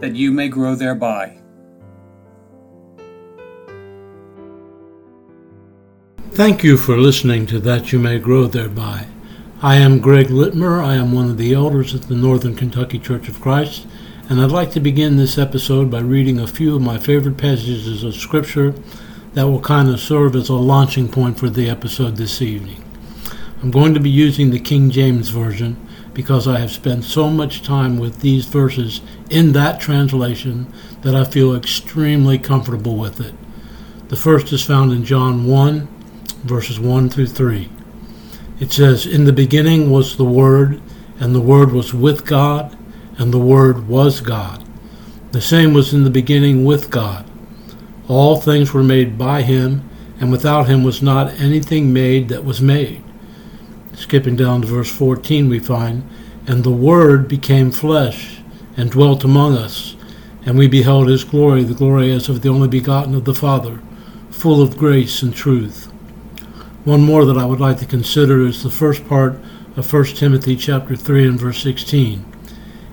that you may grow thereby. Thank you for listening to That You May Grow Thereby. I am Greg Litmer. I am one of the elders at the Northern Kentucky Church of Christ, and I'd like to begin this episode by reading a few of my favorite passages of Scripture that will kind of serve as a launching point for the episode this evening. I'm going to be using the King James Version because I have spent so much time with these verses in that translation that I feel extremely comfortable with it. The first is found in John 1, verses 1 through 3. It says, In the beginning was the Word, and the Word was with God, and the Word was God. The same was in the beginning with God. All things were made by him, and without him was not anything made that was made. Skipping down to verse 14, we find, And the Word became flesh and dwelt among us, and we beheld his glory, the glory as of the only begotten of the Father, full of grace and truth. One more that I would like to consider is the first part of 1 Timothy chapter 3 and verse 16.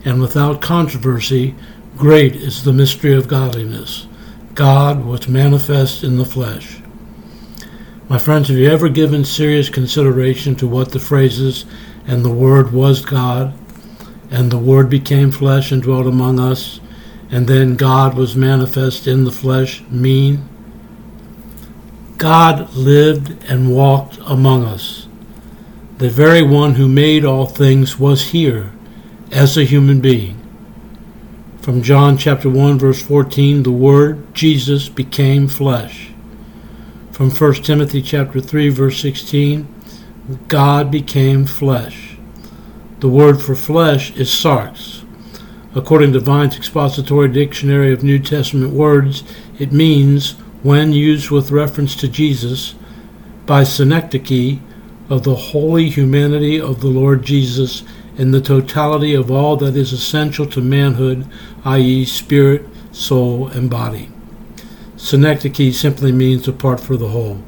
And without controversy, great is the mystery of godliness. God was manifest in the flesh. My friends, have you ever given serious consideration to what the phrases, and the Word was God, and the Word became flesh and dwelt among us, and then God was manifest in the flesh mean? God lived and walked among us. The very one who made all things was here as a human being. From John chapter 1 verse 14, the word Jesus became flesh from 1 Timothy chapter 3 verse 16, God became flesh. The word for flesh is sarx. According to Vine's Expository Dictionary of New Testament Words, it means, when used with reference to Jesus, by synecdoche of the holy humanity of the Lord Jesus in the totality of all that is essential to manhood, i.e., spirit, soul, and body. Synecdoche simply means apart for the whole.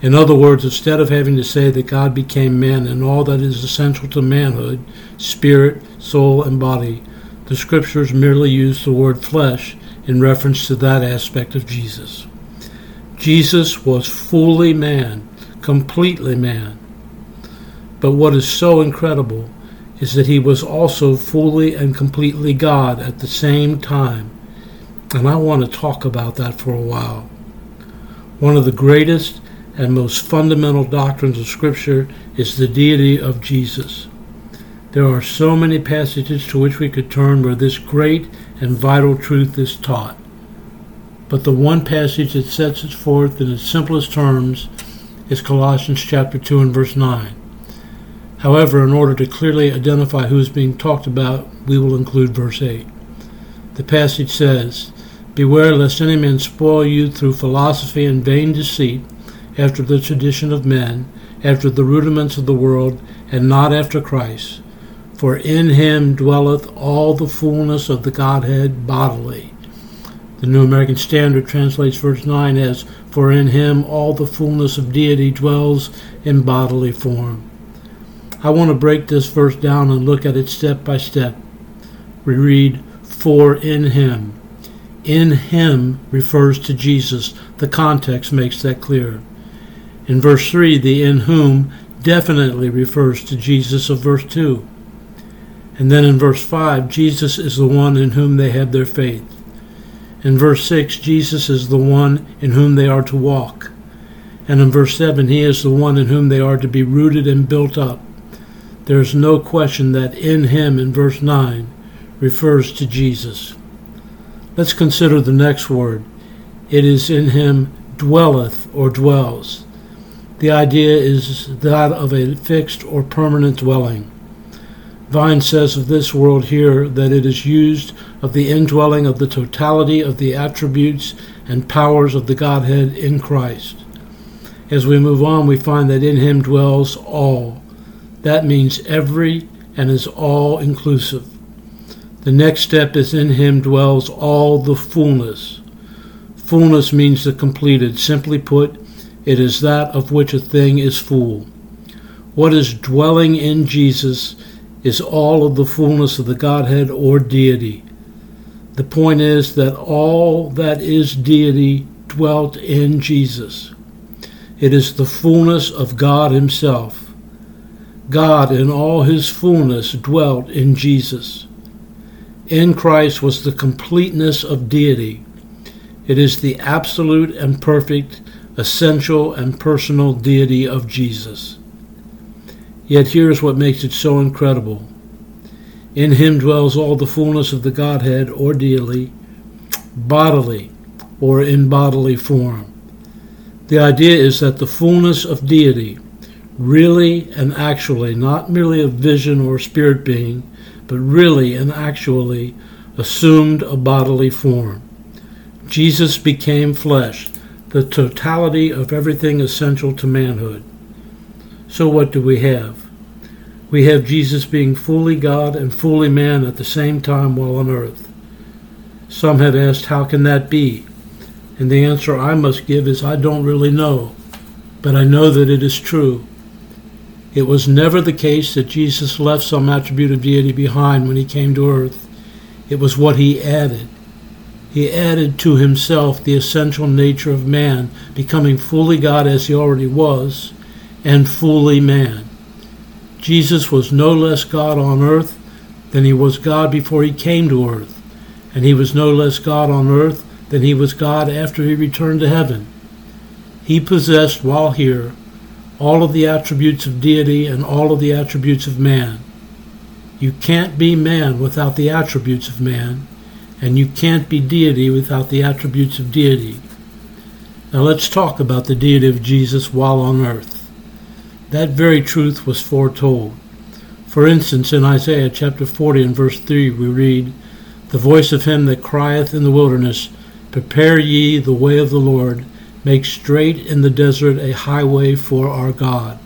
In other words, instead of having to say that God became man and all that is essential to manhood, spirit, soul, and body, the scriptures merely use the word flesh in reference to that aspect of Jesus. Jesus was fully man, completely man. But what is so incredible is that he was also fully and completely God at the same time and I want to talk about that for a while. One of the greatest and most fundamental doctrines of Scripture is the deity of Jesus. There are so many passages to which we could turn where this great and vital truth is taught. But the one passage that sets it forth in its simplest terms is Colossians chapter 2 and verse 9. However, in order to clearly identify who is being talked about, we will include verse 8. The passage says, Beware lest any man spoil you through philosophy and vain deceit, after the tradition of men, after the rudiments of the world, and not after Christ. For in him dwelleth all the fullness of the Godhead bodily. The New American Standard translates verse 9 as, For in him all the fullness of deity dwells in bodily form. I want to break this verse down and look at it step by step. We read, For in him in him refers to Jesus. The context makes that clear. In verse 3, the in whom definitely refers to Jesus of verse 2. And then in verse 5, Jesus is the one in whom they have their faith. In verse 6, Jesus is the one in whom they are to walk. And in verse 7, he is the one in whom they are to be rooted and built up. There is no question that in him in verse 9 refers to Jesus. Let's consider the next word. It is in him dwelleth or dwells. The idea is that of a fixed or permanent dwelling. Vine says of this world here that it is used of the indwelling of the totality of the attributes and powers of the Godhead in Christ. As we move on, we find that in him dwells all. That means every and is all inclusive. The next step is in him dwells all the fullness. Fullness means the completed. Simply put, it is that of which a thing is full. What is dwelling in Jesus is all of the fullness of the Godhead or deity. The point is that all that is deity dwelt in Jesus. It is the fullness of God Himself. God in all His fullness dwelt in Jesus. In Christ was the completeness of deity. It is the absolute and perfect, essential and personal deity of Jesus. Yet here's what makes it so incredible. In him dwells all the fullness of the Godhead, or deity, bodily, or in bodily form. The idea is that the fullness of deity, really and actually, not merely a vision or spirit being, but really and actually, assumed a bodily form. Jesus became flesh, the totality of everything essential to manhood. So, what do we have? we have Jesus being fully God and fully man at the same time while on earth. Some have asked, How can that be? And the answer I must give is, I don't really know, but I know that it is true. It was never the case that Jesus left some attribute of deity behind when he came to earth. It was what he added. He added to himself the essential nature of man, becoming fully God as he already was, and fully man. Jesus was no less God on earth than he was God before he came to earth, and he was no less God on earth than he was God after he returned to heaven. He possessed, while here, all of the attributes of deity and all of the attributes of man. You can't be man without the attributes of man, and you can't be deity without the attributes of deity. Now let's talk about the deity of Jesus while on earth that very truth was foretold. For instance, in Isaiah chapter 40 and verse 3, we read, The voice of him that crieth in the wilderness, Prepare ye the way of the Lord, make straight in the desert a highway for our God.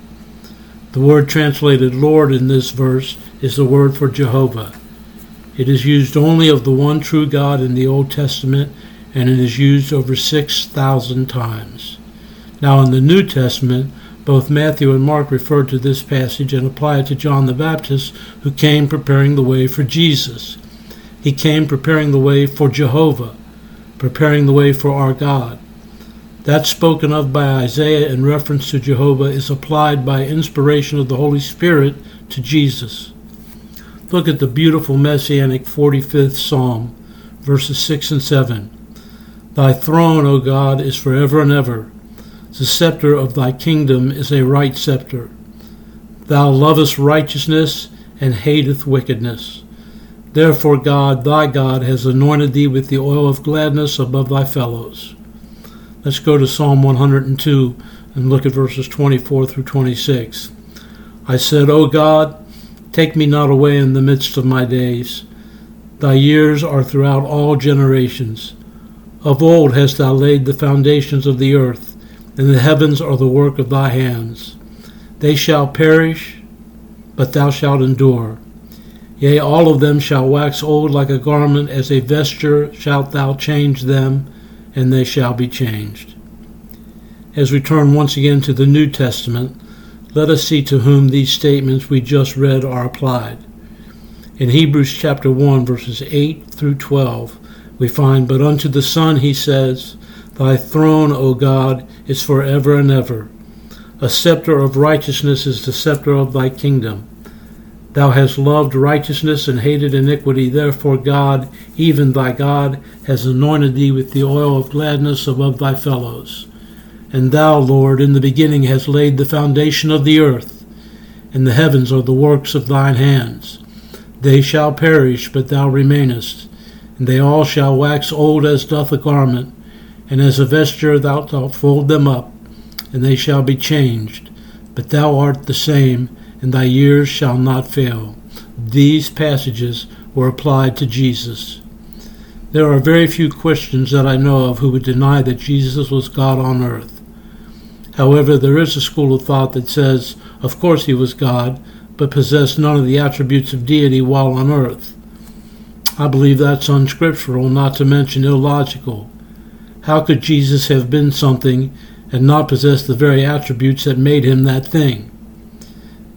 The word translated Lord in this verse is the word for Jehovah. It is used only of the one true God in the Old Testament, and it is used over 6,000 times. Now, in the New Testament, both Matthew and Mark refer to this passage and apply it to John the Baptist, who came preparing the way for Jesus. He came preparing the way for Jehovah, preparing the way for our God. That spoken of by Isaiah in reference to Jehovah is applied by inspiration of the Holy Spirit to Jesus. Look at the beautiful messianic 45th Psalm, verses 6 and 7. Thy throne, O God, is forever and ever. The scepter of thy kingdom is a right scepter. Thou lovest righteousness and hateth wickedness. Therefore God, thy God, has anointed thee with the oil of gladness above thy fellows. Let's go to Psalm 102 and look at verses 24 through 26. I said, O God, take me not away in the midst of my days. Thy years are throughout all generations. Of old hast thou laid the foundations of the earth and the heavens are the work of thy hands. They shall perish, but thou shalt endure. Yea, all of them shall wax old like a garment, as a vesture shalt thou change them, and they shall be changed. As we turn once again to the New Testament, let us see to whom these statements we just read are applied. In Hebrews chapter 1, verses 8 through 12, we find, But unto the Son he says, Thy throne, O God, is for ever and ever. A scepter of righteousness is the scepter of thy kingdom. Thou hast loved righteousness and hated iniquity. Therefore, God, even thy God, has anointed thee with the oil of gladness above thy fellows. And thou, Lord, in the beginning hast laid the foundation of the earth, and the heavens are the works of thine hands. They shall perish, but thou remainest, and they all shall wax old as doth a garment and as a vesture thou shalt fold them up, and they shall be changed. But thou art the same, and thy years shall not fail. these passages were applied to Jesus. There are very few Christians that I know of who would deny that Jesus was God on earth. However, there is a school of thought that says, of course he was God, but possessed none of the attributes of deity while on earth. I believe that's unscriptural, not to mention illogical. How could Jesus have been something and not possess the very attributes that made him that thing?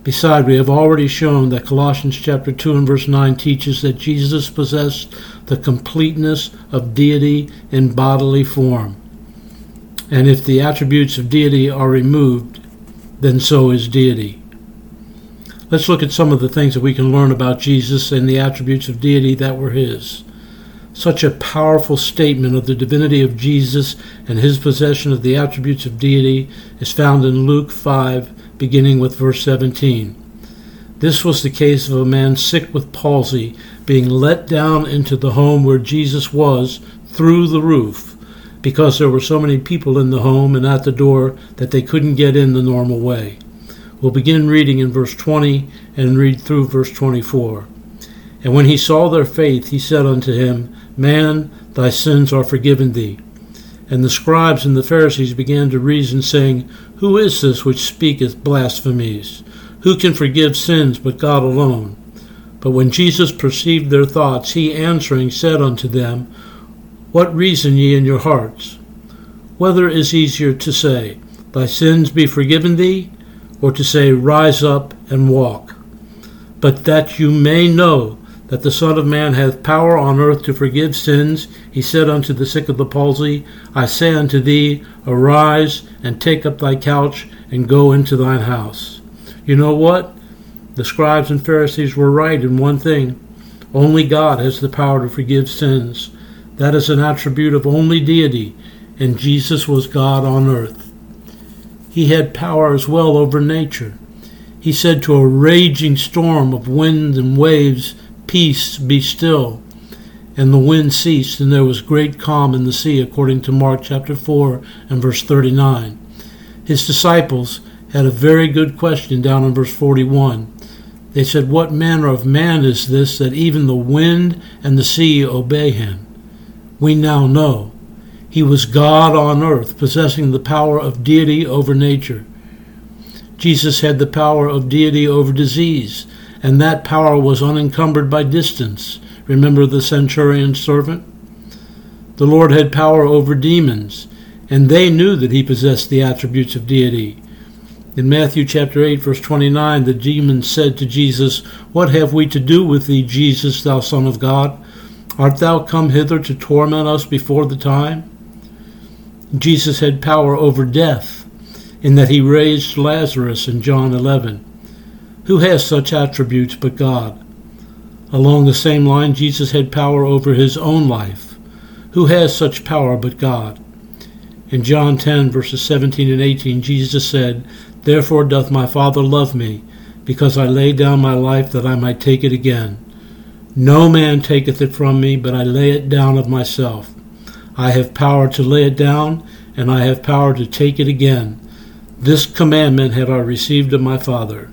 Besides, we have already shown that Colossians chapter 2 and verse 9 teaches that Jesus possessed the completeness of deity in bodily form. And if the attributes of deity are removed, then so is deity. Let's look at some of the things that we can learn about Jesus and the attributes of deity that were his. Such a powerful statement of the divinity of Jesus and his possession of the attributes of deity is found in Luke 5 beginning with verse 17. This was the case of a man sick with palsy being let down into the home where Jesus was through the roof because there were so many people in the home and at the door that they couldn't get in the normal way. We'll begin reading in verse 20 and read through verse 24. And when he saw their faith, he said unto him, Man, thy sins are forgiven thee. And the scribes and the Pharisees began to reason, saying, Who is this which speaketh blasphemies? Who can forgive sins but God alone? But when Jesus perceived their thoughts, he answering said unto them, What reason ye in your hearts? Whether is easier to say, Thy sins be forgiven thee, or to say, Rise up and walk? But that you may know that the Son of Man hath power on earth to forgive sins, he said unto the sick of the palsy, I say unto thee, Arise and take up thy couch and go into thine house. You know what? The scribes and Pharisees were right in one thing. Only God has the power to forgive sins. That is an attribute of only deity, and Jesus was God on earth. He had power as well over nature. He said to a raging storm of wind and waves, Peace, be still. And the wind ceased, and there was great calm in the sea, according to Mark chapter 4 and verse 39. His disciples had a very good question down in verse 41. They said, What manner of man is this that even the wind and the sea obey him? We now know. He was God on earth, possessing the power of deity over nature. Jesus had the power of deity over disease, and that power was unencumbered by distance. Remember the centurion's servant? The Lord had power over demons, and they knew that he possessed the attributes of deity. In Matthew chapter 8, verse 29, the demons said to Jesus, What have we to do with thee, Jesus, thou Son of God? Art thou come hither to torment us before the time? Jesus had power over death, in that he raised Lazarus in John 11. Who has such attributes but God? Along the same line, Jesus had power over his own life. Who has such power but God? In John 10, verses 17 and 18, Jesus said, Therefore doth my Father love me, because I lay down my life that I might take it again. No man taketh it from me, but I lay it down of myself. I have power to lay it down, and I have power to take it again. This commandment have I received of my Father.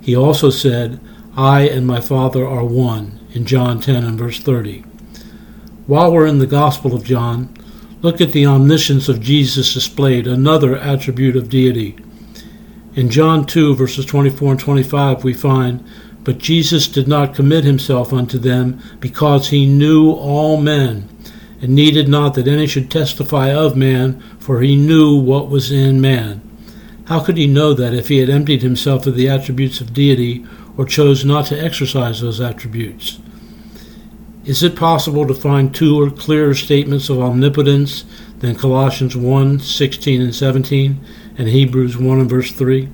He also said, I and my Father are one, in John 10 and verse 30. While we're in the Gospel of John, look at the omniscience of Jesus displayed, another attribute of deity. In John 2, verses 24 and 25, we find, But Jesus did not commit himself unto them, because he knew all men, and needed not that any should testify of man, for he knew what was in man. How could he know that if he had emptied himself of the attributes of deity or chose not to exercise those attributes? Is it possible to find two or clearer statements of omnipotence than Colossians 1 16 and 17 and Hebrews 1 and verse 3?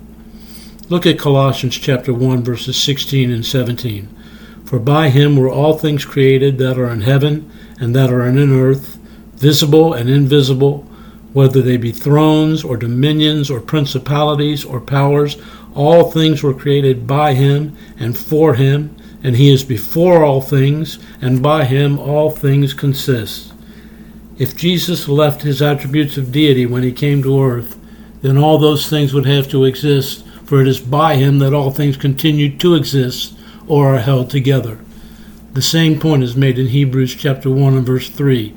Look at Colossians chapter 1 verses 16 and 17. For by him were all things created that are in heaven and that are in earth, visible and invisible whether they be thrones or dominions or principalities or powers, all things were created by him and for him, and he is before all things, and by him all things consist. If Jesus left his attributes of deity when he came to earth, then all those things would have to exist, for it is by him that all things continue to exist, or are held together. The same point is made in Hebrews chapter 1 and verse 3.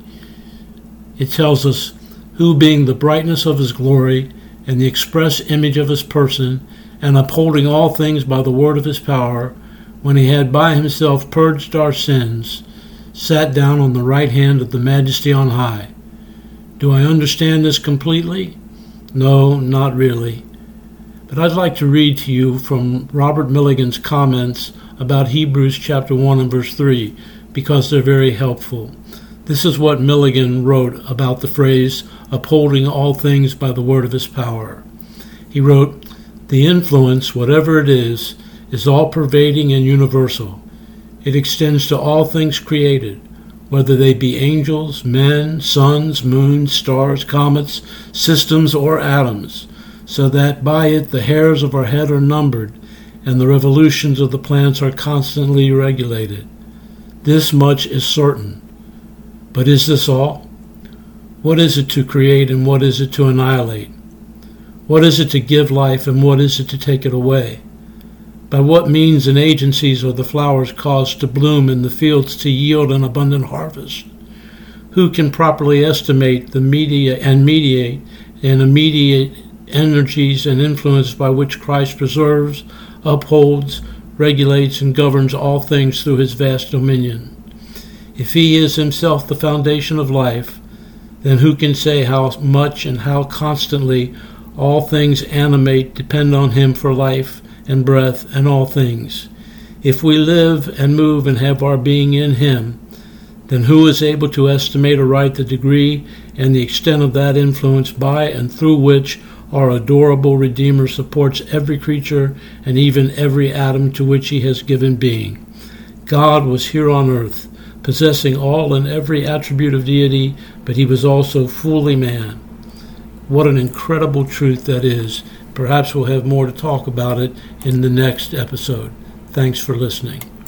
It tells us, Who being the brightness of his glory and the express image of his person, and upholding all things by the word of his power, when he had by himself purged our sins, sat down on the right hand of the majesty on high. Do I understand this completely? No, not really. But I'd like to read to you from Robert Milligan's comments about Hebrews chapter 1 and verse 3 because they're very helpful. This is what Milligan wrote about the phrase upholding all things by the word of his power. He wrote, The influence, whatever it is, is all pervading and universal. It extends to all things created, whether they be angels, men, suns, moons, stars, comets, systems, or atoms, so that by it the hairs of our head are numbered, and the revolutions of the planets are constantly regulated. This much is certain. But is this all? What is it to create and what is it to annihilate? What is it to give life and what is it to take it away? By what means and agencies are the flowers caused to bloom and the fields to yield an abundant harvest? Who can properly estimate the media and mediate and immediate energies and influence by which Christ preserves, upholds, regulates, and governs all things through his vast dominion? If he is himself the foundation of life, then who can say how much and how constantly all things animate depend on him for life and breath and all things. If we live and move and have our being in Him, then who is able to estimate aright the degree and the extent of that influence by and through which our adorable Redeemer supports every creature and even every atom to which He has given being? God was here on earth, possessing all and every attribute of deity, but He was also fully man. What an incredible truth that is Perhaps we'll have more to talk about it in the next episode. Thanks for listening.